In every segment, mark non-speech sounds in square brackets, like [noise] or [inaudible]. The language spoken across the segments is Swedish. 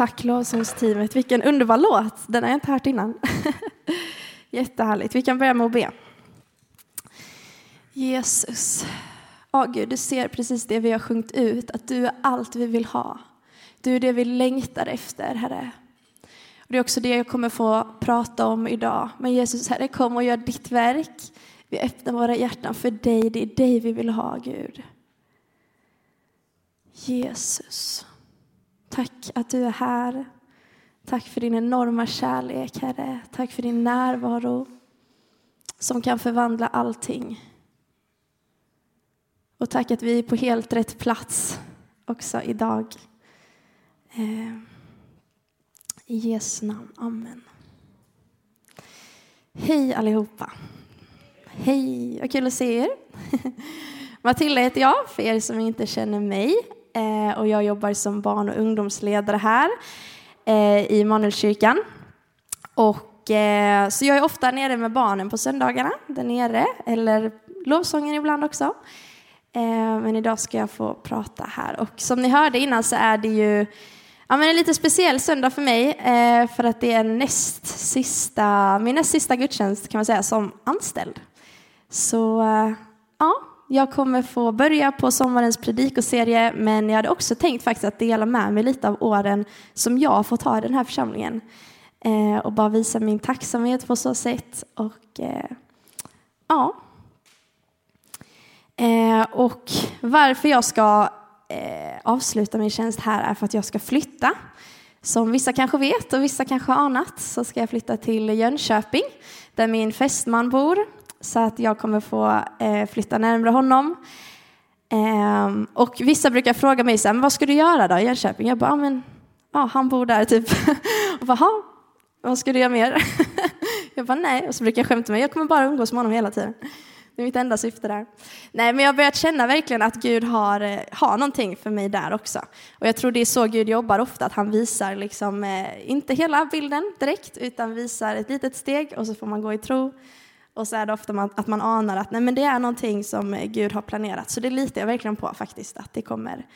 tack lovsångsteamet. Vilken underbar låt. Den har jag inte hört innan. [laughs] Jättehärligt. Vi kan börja med att be. Jesus. oh Gud, du ser precis det vi har sjungit ut, att du är allt vi vill ha. Du är det vi längtar efter, Herre. Och det är också det jag kommer få prata om idag. Men Jesus, Herre, kom och gör ditt verk. Vi öppnar våra hjärtan för dig. Det är dig vi vill ha, Gud. Jesus. Tack att du är här. Tack för din enorma kärlek, Herre. Tack för din närvaro som kan förvandla allting. Och tack att vi är på helt rätt plats också idag. Eh, I Jesu namn. Amen. Hej allihopa. Hej, vad kul att se er. [laughs] Matilda heter jag, för er som inte känner mig. Eh, och jag jobbar som barn och ungdomsledare här eh, i Manuelkyrkan. Och, eh, så jag är ofta nere med barnen på söndagarna, där nere, eller lovsången ibland också. Eh, men idag ska jag få prata här. Och som ni hörde innan så är det ju ja, men en lite speciell söndag för mig, eh, för att det är näst sista, min näst sista gudstjänst kan man säga, som anställd. Så eh, ja, jag kommer få börja på sommarens predikoserie, men jag hade också tänkt faktiskt att dela med mig lite av åren som jag har fått ha i den här församlingen. Eh, och bara visa min tacksamhet på så sätt. Och eh, ja. Eh, och varför jag ska eh, avsluta min tjänst här är för att jag ska flytta. Som vissa kanske vet och vissa kanske har anat så ska jag flytta till Jönköping där min fästman bor så att jag kommer få eh, flytta närmare honom. Eh, och vissa brukar fråga mig så här, men vad ska du göra då i Jönköping? Jag bara, men, ja, han bor där typ. [laughs] och bara, vad ska du göra mer? [laughs] jag bara, nej. Och så brukar jag skämta mig, jag kommer bara umgås med honom hela tiden. Det är mitt enda syfte där. Nej, men jag har börjat känna verkligen att Gud har, eh, har någonting för mig där också. Och jag tror det är så Gud jobbar ofta, att han visar liksom, eh, inte hela bilden direkt, utan visar ett litet steg och så får man gå i tro. Och så är det ofta att man anar att nej, men det är någonting som Gud har planerat. Så det litar jag verkligen på faktiskt, att det kommer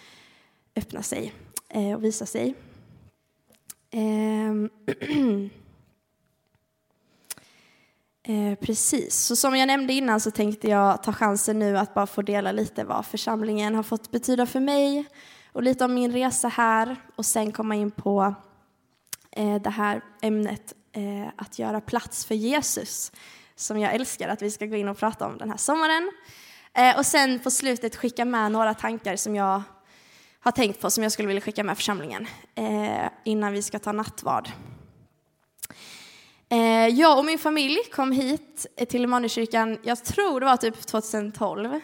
öppna sig eh, och visa sig. Ehm. [clears throat] Eh, precis, så som jag nämnde innan så tänkte jag ta chansen nu att bara få dela lite vad församlingen har fått betyda för mig och lite om min resa här och sen komma in på eh, det här ämnet eh, att göra plats för Jesus som jag älskar att vi ska gå in och prata om den här sommaren. Eh, och sen på slutet skicka med några tankar som jag har tänkt på som jag skulle vilja skicka med församlingen eh, innan vi ska ta nattvard. Eh, jag och min familj kom hit till Immanuelskyrkan, jag tror det var typ 2012.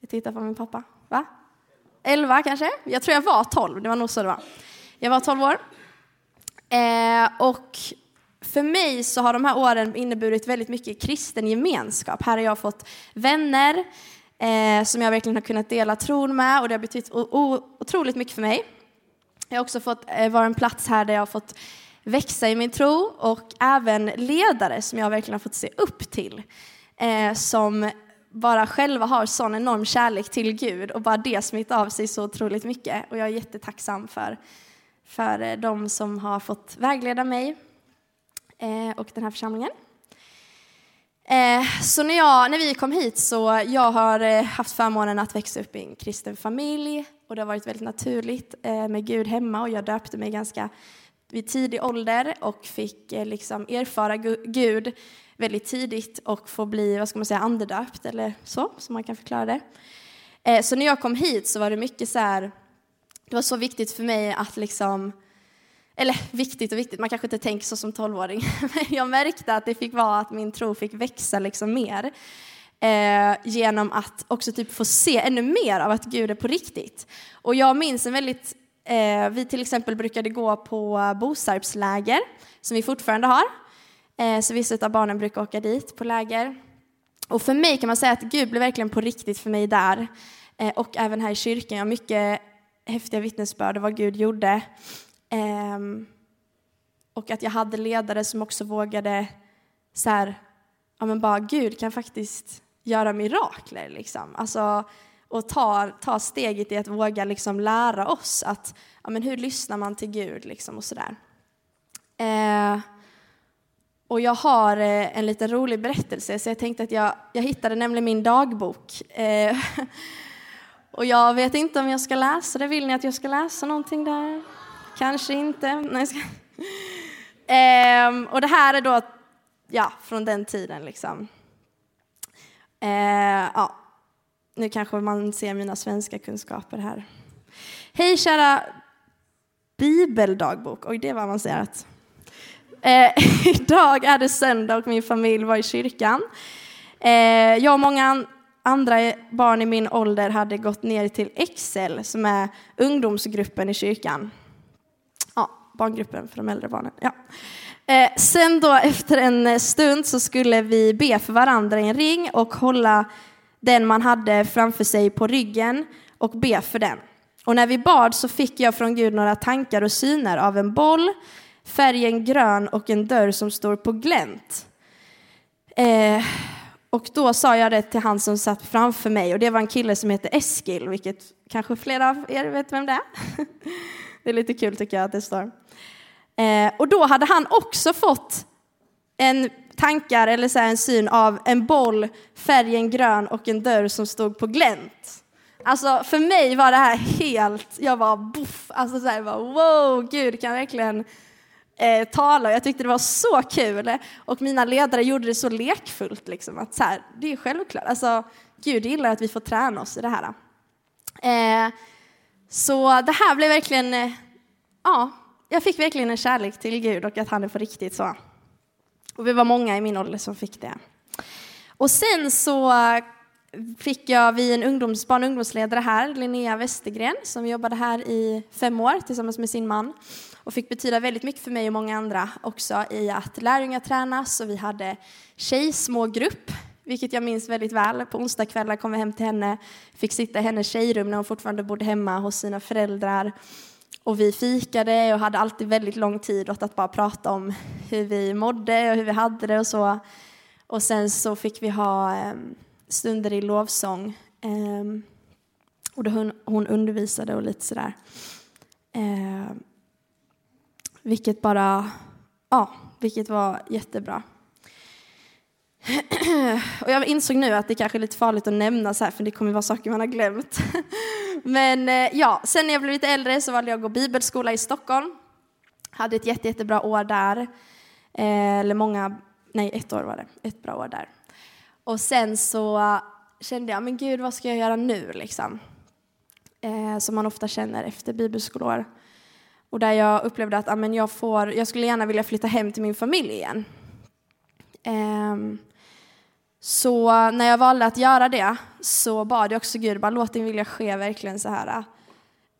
Jag tittar på min pappa. Va? 11 kanske? Jag tror jag var 12, det var nog så det var. Jag var 12 år. och för mig så har de här åren inneburit väldigt mycket kristen gemenskap. Här har jag fått vänner eh, som jag verkligen har kunnat dela tron med och det har betytt otroligt mycket för mig. Jag har också fått eh, vara en plats här där jag har fått växa i min tro och även ledare som jag verkligen har fått se upp till. Eh, som bara själva har sån enorm kärlek till Gud och bara det smittar av sig så otroligt mycket. Och jag är jättetacksam för, för eh, de som har fått vägleda mig Eh, och den här församlingen. Eh, så när, jag, när vi kom hit så jag har eh, haft förmånen att växa upp i en kristen familj och det har varit väldigt naturligt med Gud hemma och jag döpte mig ganska vid tidig ålder och fick liksom erfara Gud väldigt tidigt och få bli, vad ska man säga, andedöpt eller så, som man kan förklara det. Så när jag kom hit så var det mycket så här, det var så viktigt för mig att liksom eller viktigt och viktigt, man kanske inte tänker så som tolvåring, [laughs] men jag märkte att det fick vara att min tro fick växa liksom mer. Eh, genom att också typ få se ännu mer av att Gud är på riktigt. Och jag minns en väldigt, eh, vi till exempel brukade gå på Bosarpsläger, som vi fortfarande har. Eh, så vissa av barnen brukar åka dit på läger. Och för mig kan man säga att Gud blev verkligen på riktigt för mig där. Eh, och även här i kyrkan, jag har mycket häftiga vittnesbörd om vad Gud gjorde. Um, och att jag hade ledare som också vågade så här, ja men bara Gud kan faktiskt göra mirakler liksom. Alltså, och ta, ta steget i att våga liksom lära oss att, ja, men hur lyssnar man till Gud liksom och sådär. Eh, och jag har eh, en liten rolig berättelse, så jag tänkte att jag, jag hittade nämligen min dagbok. Eh, [laughs] och jag vet inte om jag ska läsa det. Vill ni att jag ska läsa någonting där? Kanske inte. Nej, ska... ehm, och det här är då ja, från den tiden. Liksom. Ehm, ja. Nu kanske man ser mina svenska kunskaper här. Hej kära bibeldagbok. Oj, det var avancerat. Eh, idag är det söndag och min familj var i kyrkan. Eh, jag och många andra barn i min ålder hade gått ner till Excel som är ungdomsgruppen i kyrkan. Barngruppen för de äldre barnen. Ja. Eh, sen då efter en stund så skulle vi be för varandra i en ring och hålla den man hade framför sig på ryggen och be för den. Och när vi bad så fick jag från Gud några tankar och syner av en boll, färgen grön och en dörr som står på glänt. Eh, och då sa jag det till han som satt framför mig och det var en kille som heter Eskil, vilket kanske flera av er vet vem det är. [laughs] Det är lite kul tycker jag att det står. Eh, och då hade han också fått en tankar eller så en syn av en boll, färgen grön och en dörr som stod på glänt. Alltså för mig var det här helt, jag var boff, alltså så här, bara, wow, Gud kan verkligen eh, tala. Jag tyckte det var så kul och mina ledare gjorde det så lekfullt liksom att så här, det är självklart, alltså Gud gillar att vi får träna oss i det här. Eh, så det här blev verkligen, eh, ja, jag fick verkligen en kärlek till Gud och att han är på riktigt så. Och vi var många i min ålder som fick det. Och sen så fick jag vi en ungdoms, barn och ungdomsledare här, Linnea Westergren, som jobbade här i fem år tillsammans med sin man och fick betyda väldigt mycket för mig och många andra också i att lärjungar tränas och vi hade tjejsmågrupp, vilket jag minns väldigt väl. På onsdagskvällar kom vi hem till henne, fick sitta i hennes tjejrum när hon fortfarande bodde hemma hos sina föräldrar och vi fikade och hade alltid väldigt lång tid åt att bara prata om hur vi mådde och hur vi hade det och så. Och sen så fick vi ha ehm, stunder i lovsång. Ehm, och då hon, hon undervisade och lite sådär. Ehm, vilket bara, ja, vilket var jättebra. Och jag insåg nu att det kanske är lite farligt att nämna så här, för det kommer vara saker man har glömt. [laughs] Men eh, ja, sen när jag blev lite äldre så valde jag att gå bibelskola i Stockholm. Hade ett jätte, jättebra år där. Eh, eller många, nej ett år var det, ett bra år där. Och sen så kände jag, men gud vad ska jag göra nu liksom? Eh, som man ofta känner efter bibelskolår. Och där jag upplevde att amen, jag, får, jag skulle gärna vilja flytta hem till min familj igen. Um, så när jag valde att göra det så bad jag också Gud, bara låt din vilja ske verkligen så här.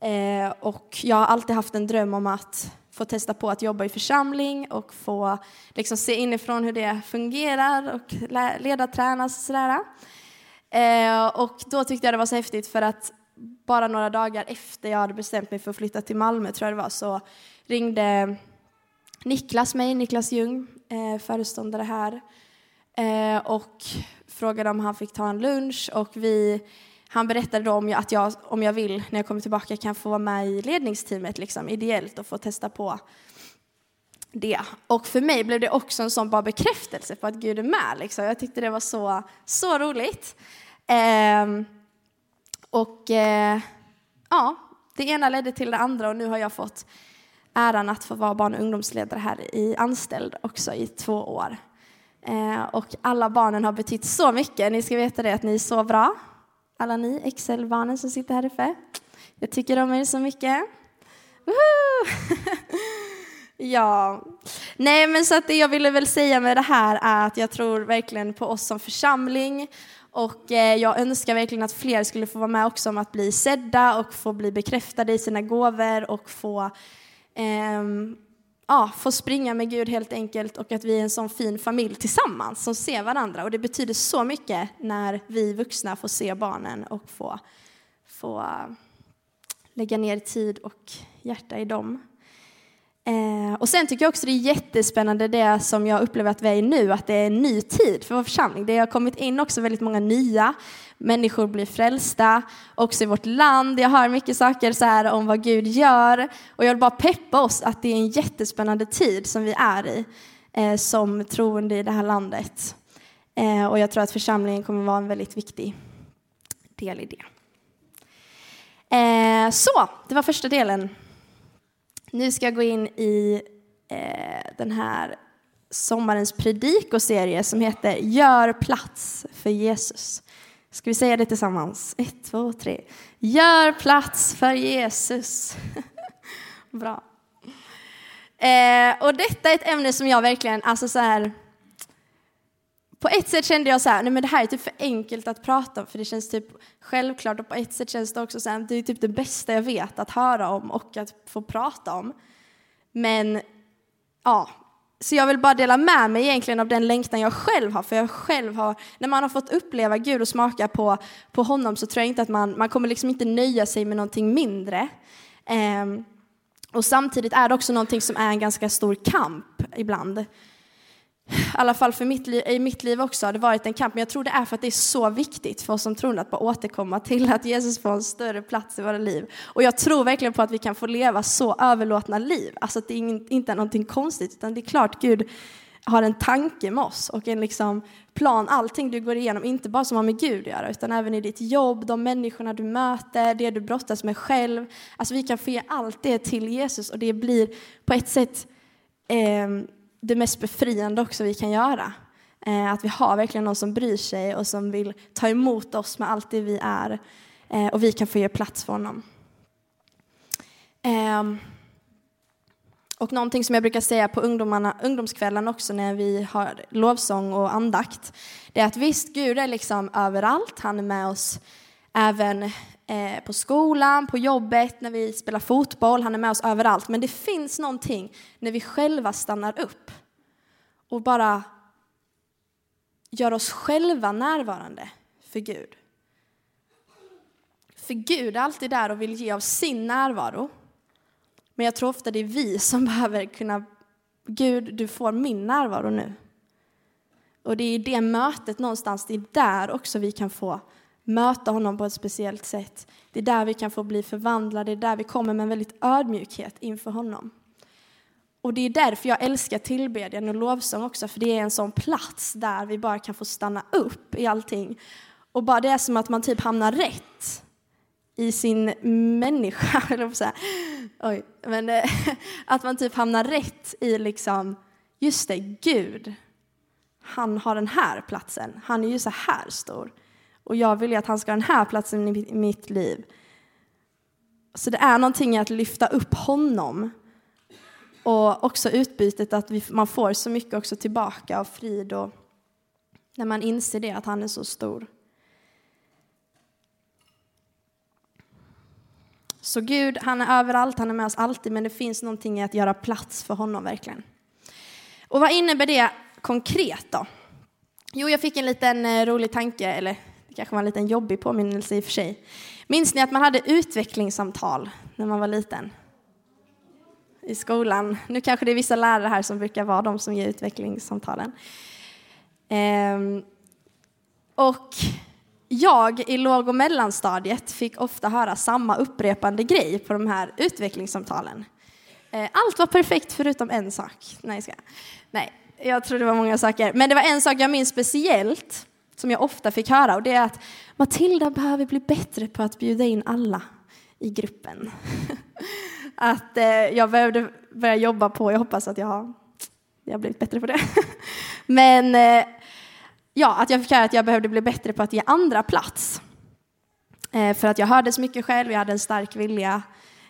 Eh, och jag har alltid haft en dröm om att få testa på att jobba i församling och få liksom, se inifrån hur det fungerar och leda, tränas och sådär. Eh, och då tyckte jag det var så häftigt för att bara några dagar efter jag hade bestämt mig för att flytta till Malmö, tror jag det var, så ringde Niklas mig, Niklas Ljung, eh, föreståndare här, Eh, och frågade om han fick ta en lunch och vi, han berättade då om jag, att jag, om jag vill, när jag kommer tillbaka, kan få vara med i ledningsteamet liksom, ideellt och få testa på det. Och för mig blev det också en sån bara bekräftelse på att Gud är med. Liksom. Jag tyckte det var så, så roligt. Eh, och eh, ja, det ena ledde till det andra och nu har jag fått äran att få vara barn och ungdomsledare här i anställd också i två år. Eh, och alla barnen har betytt så mycket. Ni ska veta det att ni är så bra. Alla ni Excel-barnen som sitter här uppe. Jag tycker om er så mycket. [laughs] ja, nej men så att det jag ville väl säga med det här är att jag tror verkligen på oss som församling och eh, jag önskar verkligen att fler skulle få vara med också om att bli sedda och få bli bekräftade i sina gåvor och få eh, ja, få springa med Gud helt enkelt och att vi är en sån fin familj tillsammans som ser varandra. Och det betyder så mycket när vi vuxna får se barnen och få, få eh, lägga ner tid och hjärta i dem. Eh, och sen tycker jag också det är jättespännande det som jag upplever att vi är i nu, att det är en ny tid för vår församling. Det har kommit in också väldigt många nya människor blir frälsta, också i vårt land. Jag hör mycket saker så här om vad Gud gör och jag vill bara peppa oss att det är en jättespännande tid som vi är i eh, som troende i det här landet. Eh, och jag tror att församlingen kommer vara en väldigt viktig del i det. Eh, så, det var första delen. Nu ska jag gå in i eh, den här sommarens predikoserie som heter Gör plats för Jesus. Ska vi säga det tillsammans? Ett, två, tre. Gör plats för Jesus. [laughs] Bra. Eh, och detta är ett ämne som jag verkligen, alltså så här, på ett sätt kände jag så här, nej men det här är typ för enkelt att prata om för det känns typ självklart och på ett sätt känns det också så här, det är typ det bästa jag vet att höra om och att få prata om. Men ja, så jag vill bara dela med mig egentligen av den längtan jag själv har, för jag själv har, när man har fått uppleva Gud och smaka på, på honom så tror jag inte att man, man kommer liksom inte nöja sig med någonting mindre. Um, och samtidigt är det också någonting som är en ganska stor kamp ibland i alla fall för mitt liv, i mitt liv också har det varit en kamp, men jag tror det är för att det är så viktigt för oss som troende att bara återkomma till att Jesus får en större plats i våra liv. Och jag tror verkligen på att vi kan få leva så överlåtna liv, alltså att det inte är någonting konstigt, utan det är klart Gud har en tanke med oss och en liksom plan, allting du går igenom, inte bara som har med Gud att göra, utan även i ditt jobb, de människorna du möter, det du brottas med själv. Alltså vi kan få ge allt det till Jesus och det blir på ett sätt eh, det mest befriande också vi kan göra. Eh, att vi har verkligen någon som bryr sig och som vill ta emot oss med allt det vi är. Eh, och vi kan få ge plats för honom. Ehm, och någonting som jag brukar säga på ungdomarna, ungdomskvällen också när vi har lovsång och andakt, det är att visst, Gud är liksom överallt. Han är med oss även eh, på skolan, på jobbet, när vi spelar fotboll. Han är med oss överallt. Men det finns någonting när vi själva stannar upp och bara gör oss själva närvarande för Gud. För Gud är alltid där och vill ge av sin närvaro. Men jag tror ofta det är vi som [laughs] behöver kunna, Gud du får min närvaro nu. Och det är i det mötet någonstans, det är där också vi kan få möta honom på ett speciellt sätt. Det är där vi kan få bli förvandlade, det är där vi kommer med en väldigt ödmjukhet inför honom. Och det är därför jag älskar tillbedjan och lovsång också, för det är en sån plats där vi bara kan få stanna upp i allting. Och bara det är som att man typ hamnar rätt i sin människa, [laughs] eller på säga. Oj, men eh, [laughs] att man typ hamnar rätt i liksom, just det, Gud, han har den här platsen, han är ju så här stor. Och jag vill ju att han ska ha den här platsen i mitt liv. Så det är någonting i att lyfta upp honom. Och också utbytet att vi, man får så mycket också tillbaka av frid och när man inser det, att han är så stor. Så Gud, han är överallt, han är med oss alltid, men det finns någonting i att göra plats för honom verkligen. Och vad innebär det konkret då? Jo, jag fick en liten eh, rolig tanke, eller det kanske var en liten jobbig påminnelse i och för sig. Minns ni att man hade utvecklingssamtal när man var liten? I skolan. Nu kanske det är vissa lärare här som brukar vara de som ger utvecklingssamtalen. Ehm, och jag i låg och mellanstadiet fick ofta höra samma upprepande grej på de här utvecklingssamtalen. Ehm, allt var perfekt förutom en sak. Nej, ska. Nej, jag tror det var många saker. Men det var en sak jag minns speciellt som jag ofta fick höra och det är att Matilda behöver bli bättre på att bjuda in alla i gruppen. [laughs] att eh, jag behövde börja jobba på, jag hoppas att jag har, jag har blivit bättre på det. [laughs] Men eh, ja, att jag fick höra att jag behövde bli bättre på att ge andra plats. Eh, för att jag hörde så mycket själv, jag hade en stark vilja.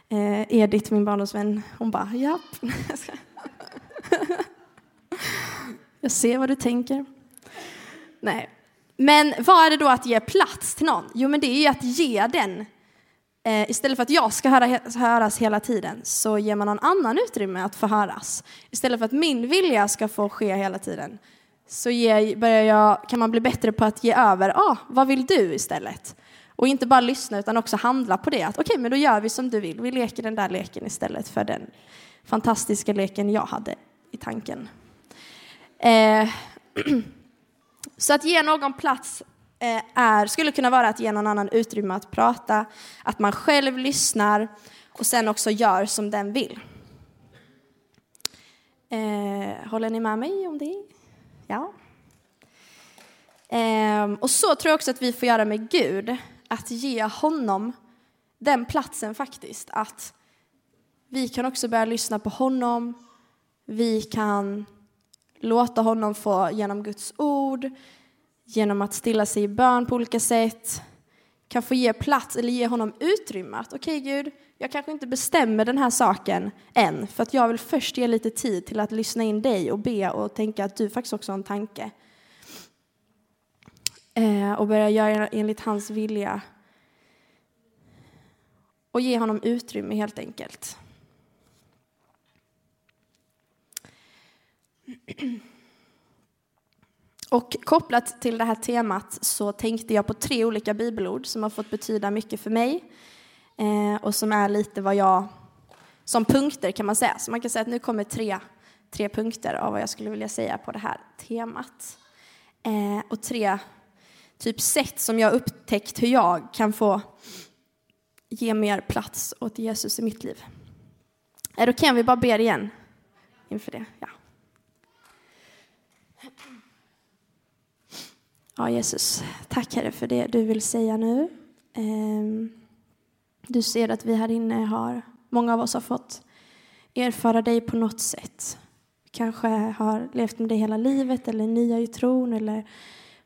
Eh, Edith, min barndomsvän, hon bara japp. [laughs] jag ser vad du tänker. Nej, men vad är det då att ge plats till någon? Jo, men det är ju att ge den. Eh, istället för att jag ska höra, höras hela tiden så ger man någon annan utrymme att få höras. Istället för att min vilja ska få ske hela tiden så ger, börjar jag, kan man bli bättre på att ge över. Ah, vad vill du istället? Och inte bara lyssna utan också handla på det. Att okej, okay, men då gör vi som du vill. Vi leker den där leken istället för den fantastiska leken jag hade i tanken. Eh, [clears throat] så att ge någon plats eh, är, skulle kunna vara att ge någon annan utrymme att prata, att man själv lyssnar och sen också gör som den vill. Eh, håller ni med mig om det? Ja. Eh, och så tror jag också att vi får göra med Gud, att ge honom den platsen faktiskt. Att vi kan också börja lyssna på honom, vi kan låta honom få genom Guds ord, genom att stilla sig i bön på olika sätt, kan få ge plats eller ge honom utrymme. Att okej okay, Gud, jag kanske inte bestämmer den här saken än, för att jag vill först ge lite tid till att lyssna in dig och be och tänka att du faktiskt också har en tanke. Eh, och börja göra enligt hans vilja. Och ge honom utrymme helt enkelt. [clears throat] Och kopplat till det här temat så tänkte jag på tre olika bibelord som har fått betyda mycket för mig eh, och som är lite vad jag, som punkter kan man säga. Så man kan säga att nu kommer tre, tre punkter av vad jag skulle vilja säga på det här temat. Eh, och tre typ sätt som jag upptäckt hur jag kan få ge mer plats åt Jesus i mitt liv. Är det okej om vi bara ber igen inför det? Ja. Ja, Jesus, tack Herre för det du vill säga nu. Ehm, du ser att vi här inne har, många av oss har fått erfara dig på något sätt. Kanske har levt med dig hela livet eller nya i tron eller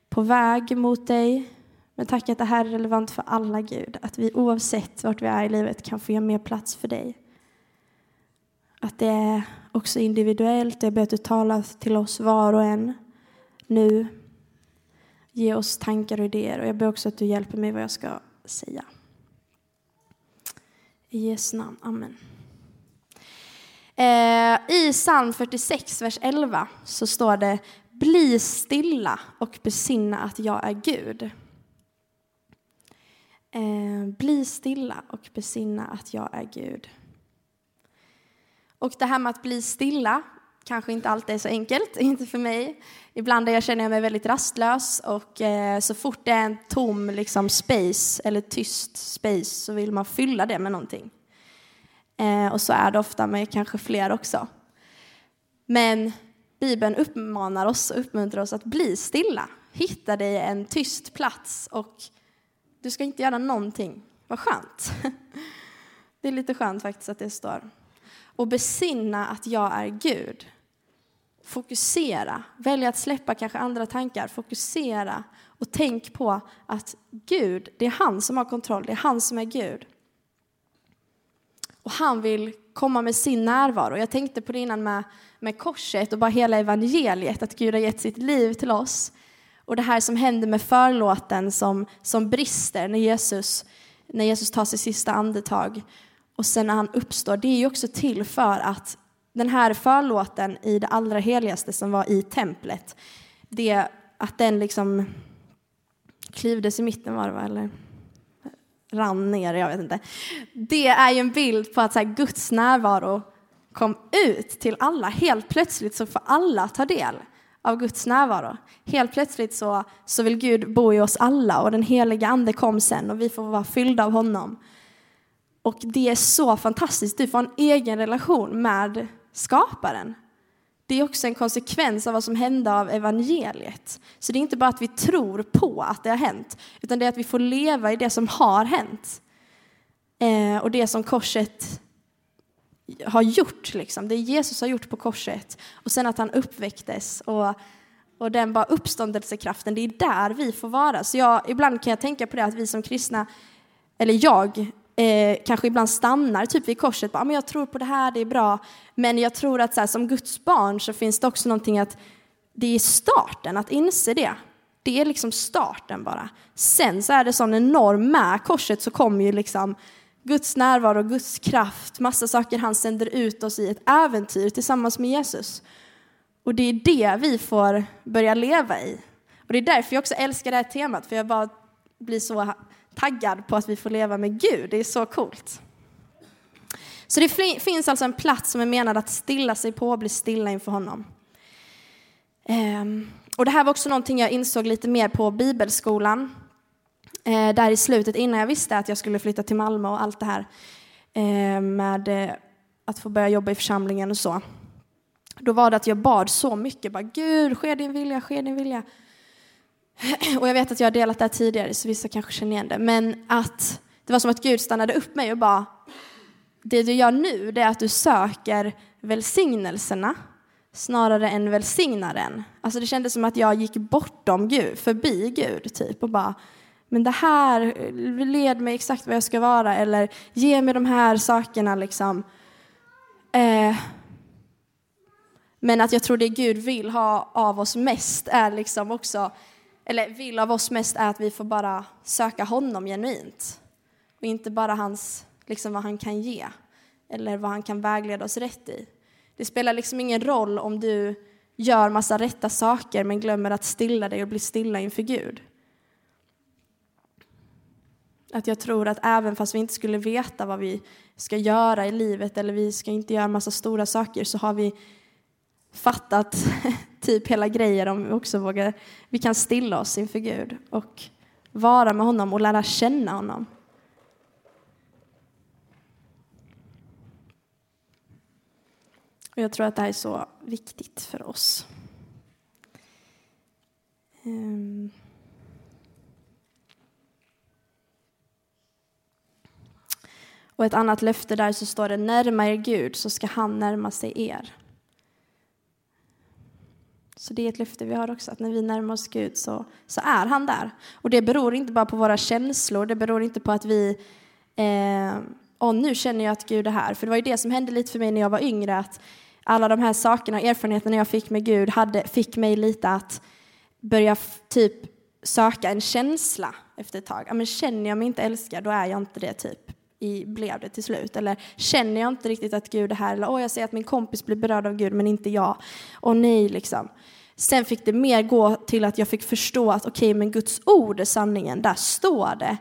på väg mot dig. Men tack att det här är relevant för alla Gud, att vi oavsett vart vi är i livet kan få ge mer plats för dig. Att det är också individuellt, jag ber att du talar till oss var och en nu Ge oss tankar och idéer och jag ber också att du hjälper mig vad jag ska säga. I Jesu namn, amen. Eh, I psalm 46, vers 11 så står det Bli stilla och besinna att jag är Gud. Eh, bli stilla och besinna att jag är Gud. Och det här med att bli stilla kanske inte alltid är så enkelt, [laughs] inte för mig. Ibland jag känner jag mig väldigt rastlös och eh, så fort det är en tom liksom, space eller tyst space så vill man fylla det med någonting. Eh, och så är det ofta med kanske fler också. Men Bibeln uppmanar oss och uppmuntrar oss att bli stilla. Hitta dig en tyst plats och du ska inte göra någonting. Vad skönt. [laughs] Det är lite skönt faktiskt att det står. Och besinna att jag är Gud. Fokusera, välj att släppa kanske andra tankar, fokusera och tänk på att Gud, det är han som har kontroll, det är han som är Gud. Och han vill komma med sin närvaro. Jag tänkte på det innan med, med korset och bara hela evangeliet, att Gud har gett sitt liv till oss. Och det här som händer med förlåten som, som brister när Jesus, när Jesus tar sitt sista andetag och sen när han uppstår, det är ju också till för att den här förlåten i det allra heligaste som var i templet, det, att den liksom klyvdes i mitten var det va, eller rann ner, jag vet inte. Det är ju en bild på att så här, Guds närvaro kom ut till alla. Helt plötsligt så får alla ta del av Guds närvaro. Helt plötsligt så, så vill Gud bo i oss alla och den heliga ande kom sen och vi får vara fyllda av honom. Och det är så fantastiskt. Du får en egen relation med skaparen. Det är också en konsekvens av vad som hände av evangeliet. Så det är inte bara att vi tror på att det har hänt, utan det är att vi får leva i det som har hänt. Eh, och det som korset har gjort, liksom. det Jesus har gjort på korset. Och sen att han uppväcktes och, och den bara uppståndelsekraften, det är där vi får vara. Så jag, ibland kan jag tänka på det att vi som kristna, eller jag, eh, kanske ibland stannar typ vid korset. Bara, ah, men jag tror på det här, det är bra. Men jag tror att så här, som Guds barn så finns det också någonting att det är starten, att inse det. Det är liksom starten bara. Sen så är det sån enorm, med korset så kommer ju liksom Guds närvaro, Guds kraft, massa saker han sänder ut oss i ett äventyr tillsammans med Jesus. Och det är det vi får börja leva i. Och det är därför jag också älskar det här temat, för jag bara blir så taggad på att vi får leva med Gud. Det är så coolt. Så det finns alltså en plats som är menad att stilla sig på och bli stilla inför honom. Ehm, och det här var också någonting jag insåg lite mer på bibelskolan. Eh, där i slutet, innan jag visste att jag skulle flytta till Malmö och allt det här eh, med eh, att få börja jobba i församlingen och så. Då var det att jag bad så mycket, bara Gud, ske din vilja, ske din vilja. [clears throat] Och jag vet att jag har delat det här tidigare, så vissa kanske känner igen det. Men att det var som att Gud stannade upp mig och bara, det du gör nu, det är att du söker välsignelserna snarare än välsignaren. Alltså det kändes som att jag gick bortom Gud, förbi Gud, typ, och bara, men det här, led mig exakt vad jag ska vara, eller ge mig de här sakerna, liksom. Eh, men att jag tror det Gud vill ha av oss mest är liksom också, eller vill av oss mest är att vi får bara söka honom genuint. Och inte bara hans, liksom vad han kan ge, eller vad han kan vägleda oss rätt i. Det spelar liksom ingen roll om du gör massa rätta saker men glömmer att stilla dig och bli stilla inför Gud. Att jag tror att även fast vi inte skulle veta vad vi ska göra i livet eller vi ska inte göra massa stora saker så har vi fattat [laughs] typ hela grejen om vi också vågar. Vi kan stilla oss inför Gud och vara med honom och lära känna honom. Och jag tror att det här är så viktigt för oss. Um. Och ett annat löfte där så står det närma er Gud så ska han närma sig er. Så det är ett löfte vi har också, att när vi närmar oss Gud så, så är han där. Och det beror inte bara på våra känslor, det beror inte på att vi eh, och nu känner jag att Gud är här. För det var ju det som hände lite för mig när jag var yngre, att alla de här sakerna, och erfarenheterna jag fick med Gud hade, fick mig lite att börja typ söka en känsla efter ett tag. Ja, men känner jag mig inte älskad, då är jag inte det typ. I, blev det till slut? Eller känner jag inte riktigt att Gud är här? Eller åh, jag ser att min kompis blir berörd av Gud, men inte jag. Och nej, liksom. Sen fick det mer gå till att jag fick förstå att okej, okay, men Guds ord är sanningen. Där står det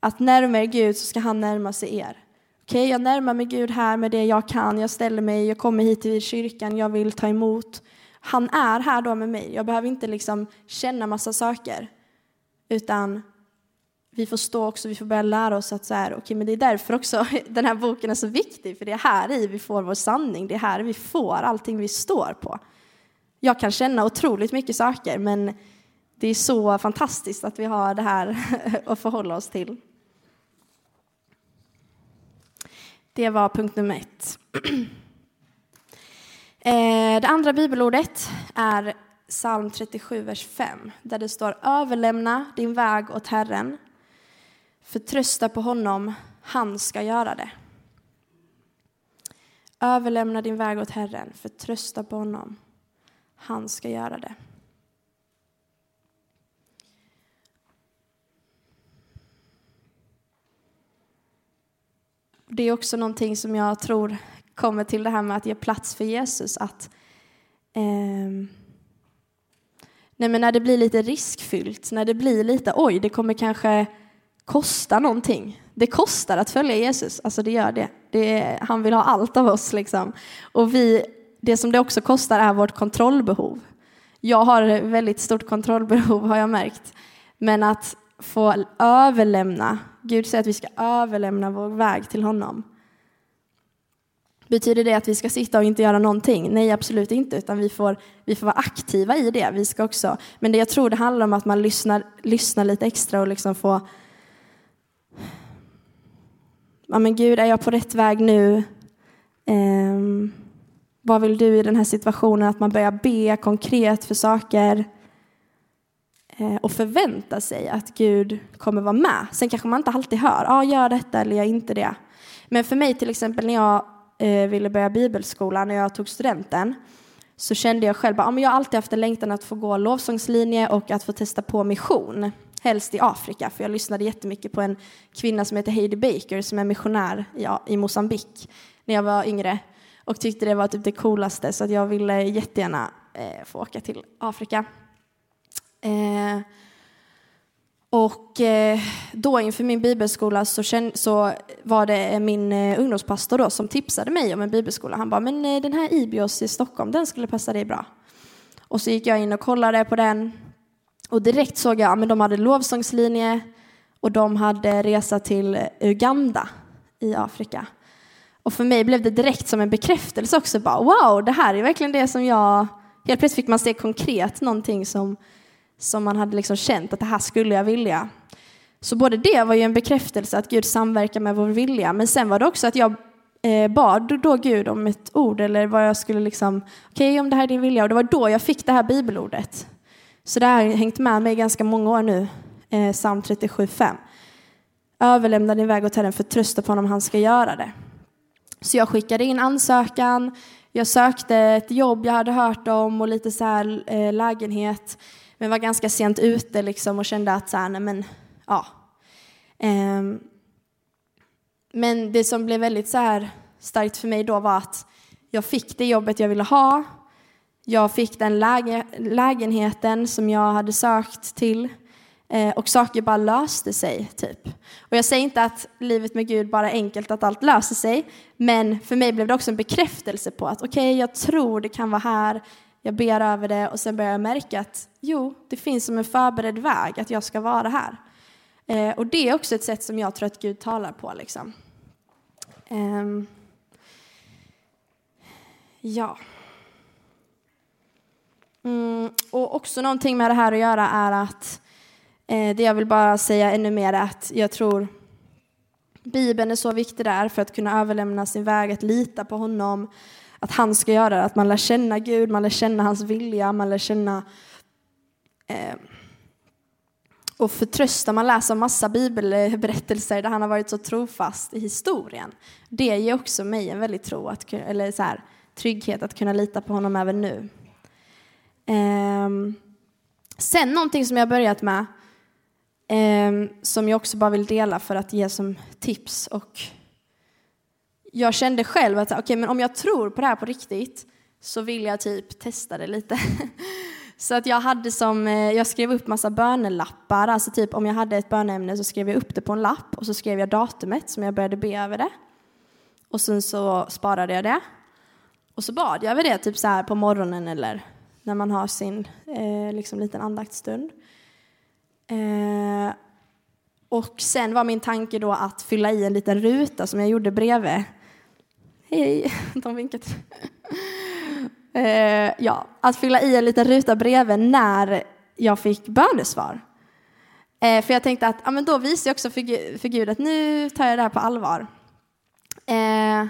att närmare Gud så ska han närma sig er. Okej, okay, jag närmar mig Gud här med det jag kan. Jag ställer mig, jag kommer hit till kyrkan, jag vill ta emot. Han är här då med mig. Jag behöver inte liksom känna massa saker. Utan vi får också, vi får börja lära oss att så här, okay, men det är därför också [laughs] den här boken är så viktig. För det är här i vi får vår sanning. Det är här vi får allting vi står på. Jag kan känna otroligt mycket saker, men det är så fantastiskt att vi har det här [laughs] att förhålla oss till. Det var punkt nummer ett. [clears throat] Eh, det andra bibelordet är psalm 37, vers 5, där det står överlämna din väg åt Herren, förtrösta på honom, han ska göra det. Överlämna din väg åt Herren, förtrösta på honom, han ska göra det. Det är också någonting som jag tror kommer till det här med att ge plats för Jesus. Att, eh, nej men när det blir lite riskfyllt, när det blir lite oj, det kommer kanske kosta någonting. Det kostar att följa Jesus, alltså det gör det. det är, han vill ha allt av oss. Liksom. Och vi, det som det också kostar är vårt kontrollbehov. Jag har väldigt stort kontrollbehov har jag märkt. Men att få överlämna, Gud säger att vi ska överlämna vår väg till honom. Betyder det att vi ska sitta och inte göra någonting? Nej, absolut inte, utan vi får, vi får vara aktiva i det. Vi ska också, men det jag tror det handlar om att man lyssnar, lyssnar lite extra och liksom får... Ja, men Gud, är jag på rätt väg nu? Um, vad vill du i den här situationen? Att man börjar be konkret för saker. Eh, och förvänta sig att Gud kommer vara med. Sen kanske man inte alltid hör, ja, gör detta eller gör inte det. Men för mig till exempel när jag eh, ville börja bibelskolan, när jag tog studenten, så kände jag själv att ja, ah, jag alltid haft en längtan att få gå lovsångslinje och att få testa på mission. Helst i Afrika, för jag lyssnade jättemycket på en kvinna som heter Heidi Baker som är missionär ja, i Mosambik när jag var yngre och tyckte det var typ det coolaste så att jag ville jättegärna eh, få åka till Afrika. Eh, Och eh, då inför min bibelskola så, så var det min eh, ungdomspastor då som tipsade mig om en bibelskola. Han bara, men eh, den här Ibios i Stockholm, den skulle passa dig bra. Och så gick jag in och kollade på den. Och direkt såg jag att de hade lovsångslinje och de hade resa till Uganda i Afrika. Och för mig blev det direkt som en bekräftelse också. Bara, wow, det här är verkligen det som jag... Helt plötsligt fick man se konkret någonting som som man hade liksom känt att det här skulle jag vilja. Så både det var ju en bekräftelse att Gud samverkar med vår vilja, men sen var det också att jag eh, bad då Gud om ett ord eller vad jag skulle liksom, okej okay, om det här är din vilja, och det var då jag fick det här bibelordet. Så det här har hängt med mig ganska många år nu, eh, psalm 37.5. Överlämna din väg åt Herren, förtrösta på honom, han ska göra det. Så jag skickade in ansökan, jag sökte ett jobb jag hade hört om och lite så här, eh, lägenhet men var ganska sent ute liksom och kände att så här, nej men, ja. Ehm, men det som blev väldigt så här starkt för mig då var att jag fick det jobbet jag ville ha. Jag fick den läge, lägenheten som jag hade sökt till eh, och saker bara löste sig. typ. Och Jag säger inte att livet med Gud bara är enkelt, att allt löser sig, men för mig blev det också en bekräftelse på att okej, okay, jag tror det kan vara här, jag ber över det och sen börjar jag märka att jo, det finns som en förberedd väg att jag ska vara här. Eh, och det är också ett sätt som jag tror att Gud talar på. Liksom. Eh, ja. Mm, och också någonting med det här att göra är att eh, det jag vill bara säga ännu mer är att jag tror Bibeln är så viktig där för att kunna överlämna sin väg, att lita på honom, att han ska göra det, att man lär känna Gud, man lär känna hans vilja, man lär känna eh, och förtrösta. Man läser massa bibelberättelser där han har varit så trofast i historien. Det ger också mig en väldigt tro, att, eller så här, trygghet att kunna lita på honom även nu. Eh, sen någonting som jag börjat med, eh, som jag också bara vill dela för att ge som tips och jag kände själv att okay, men om jag tror på det här på riktigt så vill jag typ testa det lite. [laughs] så att jag hade som, eh, jag skrev upp massa bönelappar, alltså typ om jag hade ett bönämne så skrev jag upp det på en lapp och så skrev jag datumet som jag började be över det. Och sen så sparade jag det. Och så bad jag över det typ så här på morgonen eller när man har sin eh, liksom liten andaktsstund. Eh, och sen var min tanke då att fylla i en liten ruta som jag gjorde bredvid Hej, [laughs] de vinkar till. [laughs] eh, ja, att fylla i en liten ruta bredvid när jag fick bönesvar. Eh, för jag tänkte att ja, men då visar jag också för, för Gud att nu tar jag det här på allvar. Eh,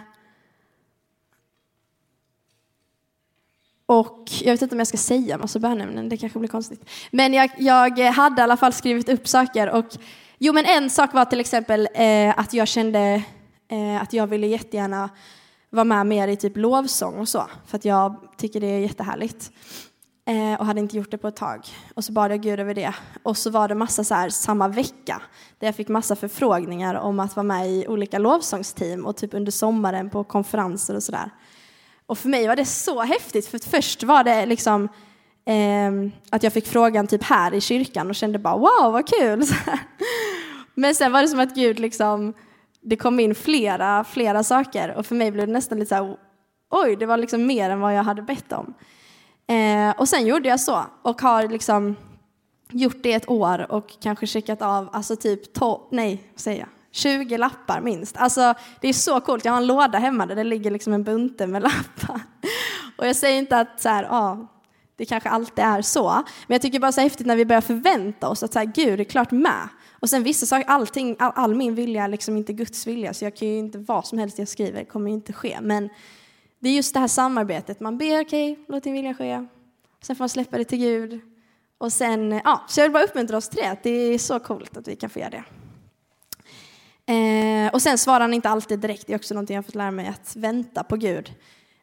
och jag vet inte om jag ska säga massa bönämnen, det kanske blir konstigt. Men jag, jag hade i alla fall skrivit upp saker. Och, jo, men en sak var till exempel eh, att jag kände eh, att jag ville jättegärna vara med mer i typ lovsång och så, för att jag tycker det är jättehärligt. Eh, och hade inte gjort det på ett tag. Och så bad jag Gud över det. Och så var det massa så här, samma vecka, där jag fick massa förfrågningar om att vara med i olika lovsångsteam och typ under sommaren på konferenser och sådär. Och för mig var det så häftigt, för först var det liksom eh, att jag fick frågan typ här i kyrkan och kände bara wow, vad kul! [laughs] Men sen var det som att Gud liksom det kom in flera, flera saker och för mig blev det nästan lite så här, oj, det var liksom mer än vad jag hade bett om. Eh, och sen gjorde jag så och har liksom gjort det ett år och kanske checkat av, alltså typ, to- nej, vad säger jag? 20 lappar minst. Alltså, det är så coolt. Jag har en låda hemma där det ligger liksom en bunte med [laughs] lappar. Och jag säger inte att så här, ah, det kanske alltid är så, men jag tycker bara så häftigt när vi börjar förvänta oss att så här, Gud är klart med. Och sen vissa saker, allting, all, all min vilja är liksom inte Guds vilja, så jag kan ju inte, vad som helst jag skriver kommer ju inte ske. Men det är just det här samarbetet, man ber, okej, okay, låt din vilja ske. Sen får man släppa det till Gud. Och sen, ja, så jag vill bara uppmuntra oss till det, att det är så coolt att vi kan få göra det. Eh, och sen svarar han inte alltid direkt, det är också någonting jag fått lära mig, att vänta på Gud.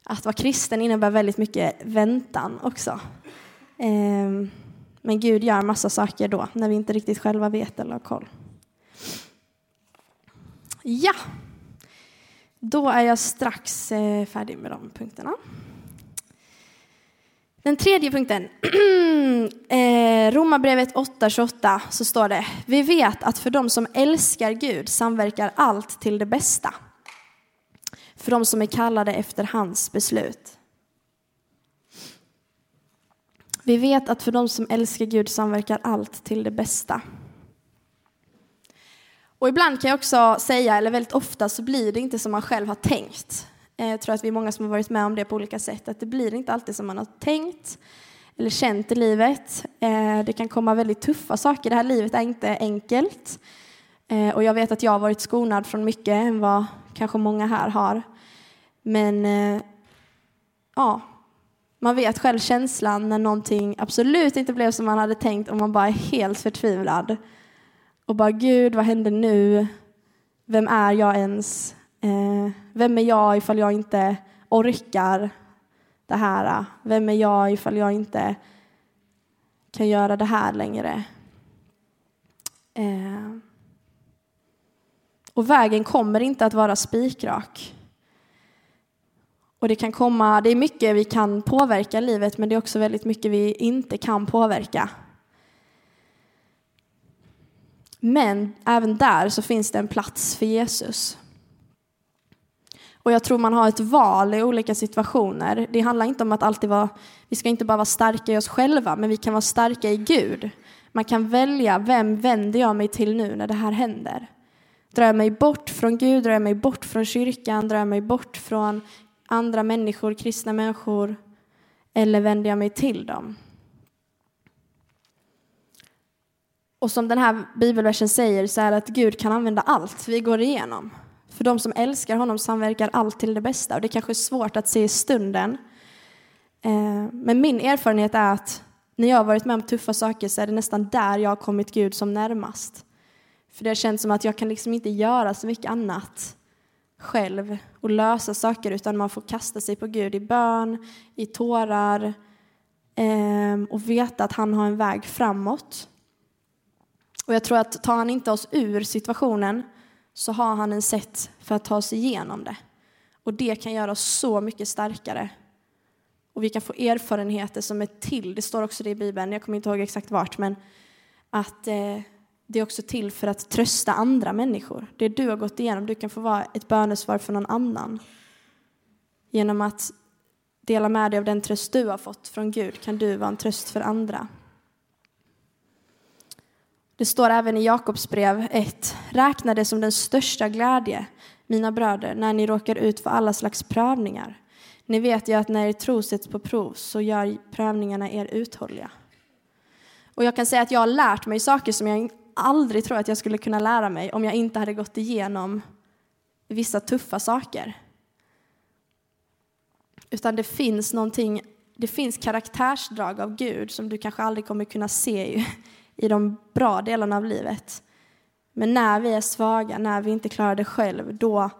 Att vara kristen innebär väldigt mycket väntan också. Eh, men Gud gör massa saker då, när vi inte riktigt själva vet eller har koll. Ja, då är jag strax eh, färdig med de punkterna. Den tredje punkten, [clears throat] eh, Romarbrevet 8.28, så står det, vi vet att för de som älskar Gud samverkar allt till det bästa. För de som är kallade efter hans beslut. Vi vet att för de som älskar Gud samverkar allt till det bästa. Och ibland kan jag också säga, eller väldigt ofta så blir det inte som man själv har tänkt. Eh, jag tror att vi är många som har varit med om det på olika sätt, att det blir inte alltid som man har tänkt eller känt i livet. Eh, det kan komma väldigt tuffa saker. Det här livet är inte enkelt. Eh, och jag vet att jag har varit skonad från mycket än vad kanske många här har. Men ja, man vet själv känslan när någonting absolut inte blev som man hade tänkt och man bara är helt förtvivlad. Och bara, Gud, vad händer nu? Vem är jag ens? Eh, vem är jag ifall jag inte orkar det här? Vem är jag ifall jag inte kan göra det här längre? Eh, och vägen kommer inte att vara spikrak. Och det kan komma, det är mycket vi kan påverka i livet, men det är också väldigt mycket vi inte kan påverka. Men även där så finns det en plats för Jesus. Och jag tror man har ett val i olika situationer. Det handlar inte om att alltid vara, vi ska inte bara vara starka i oss själva, men vi kan vara starka i Gud. Man kan välja, vem vänder jag mig till nu när det här händer? Drar jag mig bort från Gud, drar jag mig bort från kyrkan, drar jag mig bort från andra människor, kristna människor, eller vänder jag mig till dem? Och som den här bibelversen säger så är det att Gud kan använda allt vi går igenom. För de som älskar honom samverkar allt till det bästa. Och det kanske är svårt att se i stunden. Eh, men min erfarenhet är att när jag har varit med om tuffa saker så är det nästan där jag har kommit Gud som närmast. För det känns som att jag kan liksom inte göra så mycket annat själv och lösa saker utan man får kasta sig på Gud i bön, i tårar ehm, och veta att han har en väg framåt. Och jag tror att tar han inte oss ur situationen så har han en sätt för att ta sig igenom det. Och det kan göra oss så mycket starkare. Och vi kan få erfarenheter som är till, det står också det i Bibeln, jag kommer inte ihåg exakt vart, men att eh, det är också till för att trösta andra människor. Det du har gått igenom, du kan få vara ett bönesvar för någon annan. Genom att dela med dig av den tröst du har fått från Gud kan du vara en tröst för andra. Det står även i Jakobs brev 1. Räkna det som den största glädje, mina bröder, när ni råkar ut för alla slags prövningar. Ni vet ju att när er tro sätts på prov så gör prövningarna er uthålliga. Och jag kan säga att jag har lärt mig saker som jag aldrig tror att jag skulle kunna lära mig om jag inte hade gått igenom vissa tuffa saker. Utan det finns någonting, det finns karaktärsdrag av Gud som du kanske aldrig kommer kunna se i de bra delarna av livet. Men när vi är svaga, när vi inte klarar det själv, då,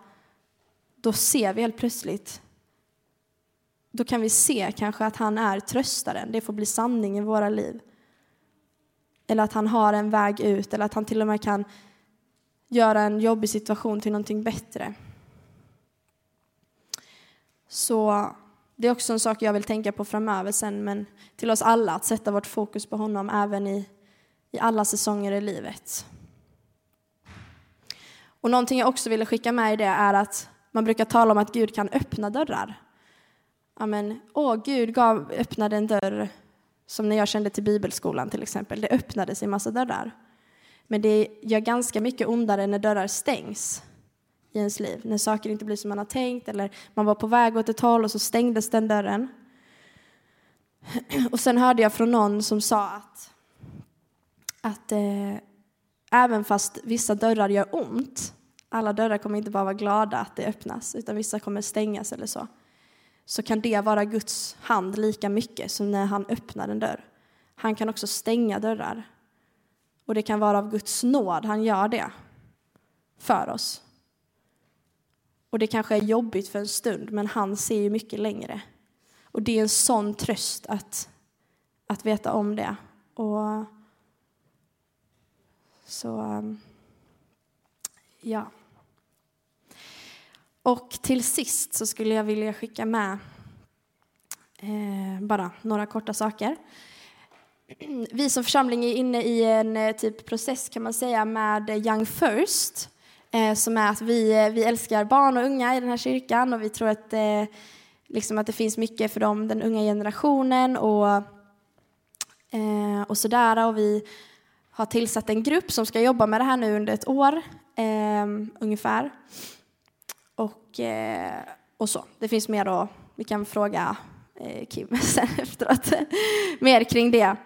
då ser vi helt plötsligt då kan vi se kanske att han är tröstaren. Det får bli sanning i våra liv. Eller att han har en väg ut, eller att han till och med kan göra en jobbig situation till någonting bättre. Så det är också en sak jag vill tänka på framöver sen, men till oss alla, att sätta vårt fokus på honom även i i alla säsonger i livet. Och någonting jag också ville skicka med i det är att man brukar tala om att Gud kan öppna dörrar. Amen. Åh, Gud gav, öppnade en dörr, som när jag kände till bibelskolan till exempel. Det öppnades en massa dörrar. Men det gör ganska mycket ondare när dörrar stängs i ens liv. När saker inte blir som man har tänkt eller man var på väg åt ett håll och så stängdes den dörren. [clears throat] Och sen hörde jag från någon som sa att att eh, även fast vissa dörrar gör ont, alla dörrar kommer inte bara vara glada att det öppnas, utan vissa kommer stängas eller så, så kan det vara Guds hand lika mycket som när han öppnar en dörr. Han kan också stänga dörrar. Och det kan vara av Guds nåd han gör det för oss. Och det kanske är jobbigt för en stund, men han ser ju mycket längre. Och det är en sån tröst att, att veta om det. Och så ehm, ja. Och till sist så skulle jag vilja skicka med Eh, bara några korta saker. Vi som församling är inne i en eh, typ process kan man säga med Young First. Eh, som är att vi, eh, vi älskar barn och unga i den här kyrkan och vi tror att, eh, liksom att det finns mycket för dem, den unga generationen och, eh, och sådär. Och vi har tillsatt en grupp som ska jobba med det här nu under ett år eh, ungefär. Och, eh, och så. Det finns mer då, vi kan fråga eh, Kim [laughs] sen efteråt, mer kring det.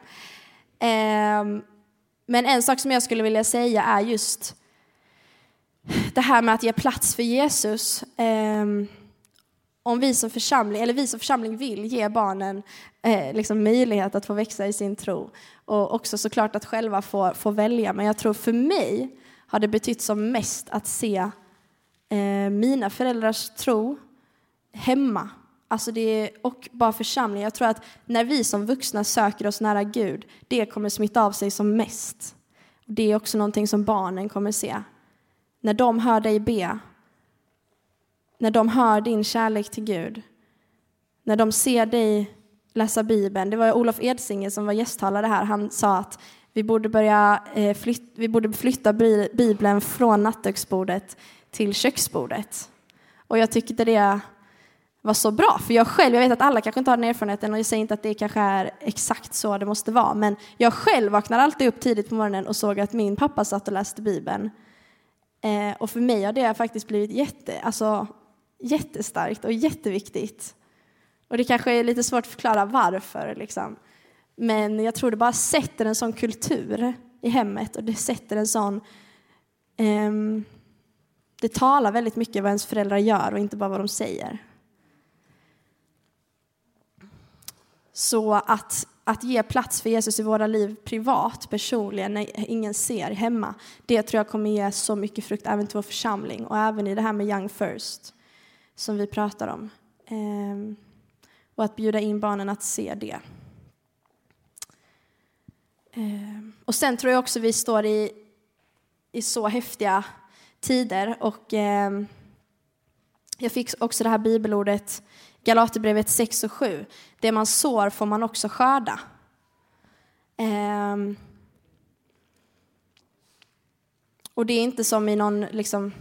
Ehm, men en sak som jag skulle vilja säga är just det här med att ge plats för Jesus. Ehm, om vi som församling, eller vi som församling vill ge barnen eh, liksom möjlighet att få växa i sin tro och också såklart att själva få, få välja. Men jag tror för mig har det betytt som mest att se eh, mina föräldrars tro hemma. Alltså det och bara församling. Jag tror att när vi som vuxna söker oss nära Gud, det kommer smitta av sig som mest. Det är också någonting som barnen kommer se. När de hör dig be, när de hör din kärlek till Gud, när de ser dig läsa Bibeln. Det var Olof Edsinger som var gästtalare här. Han sa att vi borde, börja, eh, flyt, vi borde flytta Bibeln från nattduksbordet till köksbordet. Och jag tyckte det var så bra, för jag själv, jag vet att alla kanske inte har den erfarenheten och jag säger inte att det kanske är exakt så det måste vara, men jag själv vaknar alltid upp tidigt på morgonen och såg att min pappa satt och läste Bibeln. Eh, och för mig har det faktiskt blivit jätte, alltså, jättestarkt och jätteviktigt. Och det kanske är lite svårt att förklara varför, liksom. men jag tror det bara sätter en sån kultur i hemmet och det sätter en sån Um, det talar väldigt mycket vad ens föräldrar gör och inte bara vad de säger. Så att, att ge plats för Jesus i våra liv privat, personligen, när ingen ser hemma, det tror jag kommer ge så mycket frukt även till vår församling och även i det här med Young First som vi pratar om. Ehm, och att bjuda in barnen att se det. Ehm, och sen tror jag också vi står i, i så häftiga tider och ehm, jag fick också det här bibelordet Galaterbrevet 6 och 7. Det man sår får man också skörda. Och det är inte som i någon, liksom,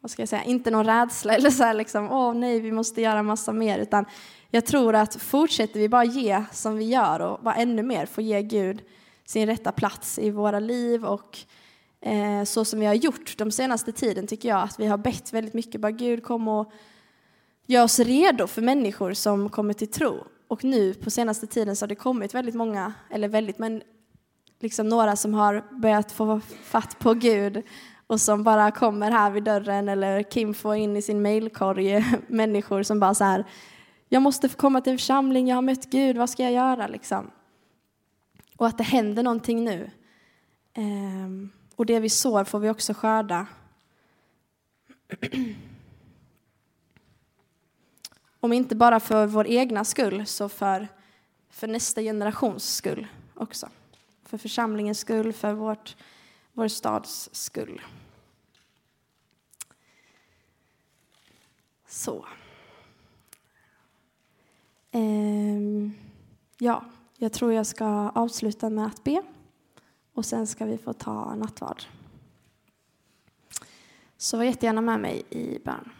vad ska jag säga, inte någon rädsla [laughs] eller så här liksom, åh nej, vi måste göra massa mer, utan jag tror att fortsätter vi bara ge som vi gör och bara ännu mer få ge Gud sin rätta plats i våra liv och eh, så som vi har gjort de senaste tiden tycker jag att vi har bett väldigt mycket, bara Gud kom och gör oss redo för människor som kommer till tro. Och nu på senaste tiden så har det kommit väldigt många, eller väldigt, men liksom några som har börjat få fatt på Gud och som bara kommer här vid dörren eller Kim får in i sin mailkorg [laughs] människor som bara så här, jag måste få komma till en församling, jag har mött Gud, vad ska jag göra liksom? Och att det händer någonting nu. Ehm, och det vi sår får vi också skörda. [clears throat] Om inte bara för vår egna skull, så för, för nästa generations skull också. För församlingens skull, för vårt, vår stads skull. Så. Ehm, ja, jag tror jag ska avsluta med att be och sen ska vi få ta nattvard. Så var jättegärna med mig i bön.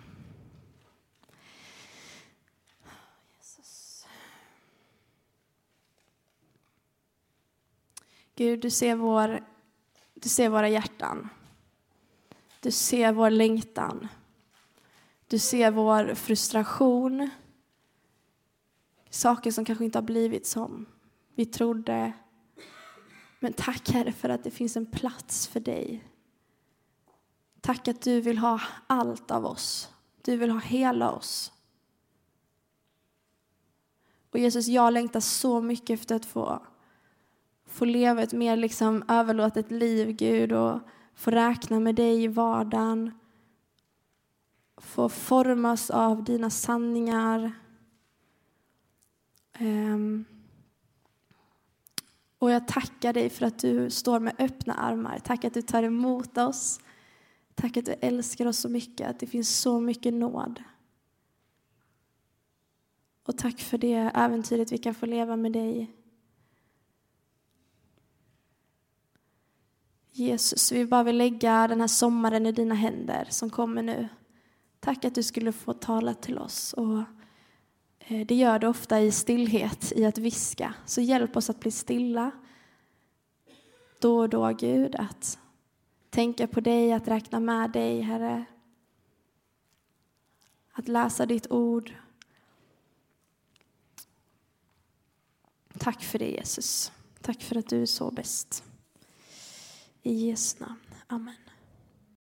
Gud, du ser, vår, du ser våra hjärtan. Du ser vår längtan. Du ser vår frustration. Saker som kanske inte har blivit som vi trodde. Men tack Herre för att det finns en plats för dig. Tack att du vill ha allt av oss. Du vill ha hela oss. Och Jesus, jag längtar så mycket efter att få få leva ett mer liksom överlåtet liv, Gud, och få räkna med dig i vardagen. Få formas av dina sanningar. Ehm. Och jag tackar dig för att du står med öppna armar. Tack att du tar emot oss. Tack att du älskar oss så mycket, att det finns så mycket nåd. Och tack för det äventyret vi kan få leva med dig. Jesus, vi bara vill lägga den här sommaren i dina händer som kommer nu. Tack att du skulle få tala till oss. Och eh, det gör du ofta i stillhet, i att viska. Så hjälp oss att bli stilla då och då, Gud, att tänka på dig, att räkna med dig, Herre. Att läsa ditt ord. Tack för det, Jesus. Tack för att du är så bäst. I Jesu namn. Amen.